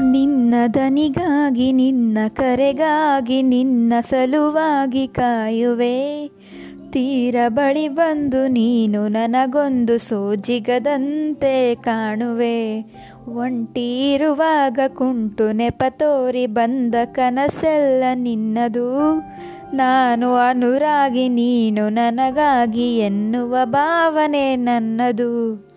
ನಿನ್ನ ದನಿಗಾಗಿ, ನಿನ್ನ ಕರೆಗಾಗಿ, ನಿನ್ನ ಸಲುವಾಗಿ ಕಾಯುವೆ. ತೀರ ಬಳಿ ಬಂದು ನೀನು ನನಗೊಂದು ಸೋಜಿಗದಂತೆ ಕಾಣುವೆ. ಒಂಟಿ ಇರುವಾಗ ಕುಂಟು ನೆಪ ತೋರಿ ಬಂದ ಕನಸೆಲ್ಲ ನಿನ್ನದು. ನಾನು ಅನುರಾಗಿ, ನೀನು ನನಗಾಗಿ ಎನ್ನುವ ಭಾವನೆ ನನ್ನದು.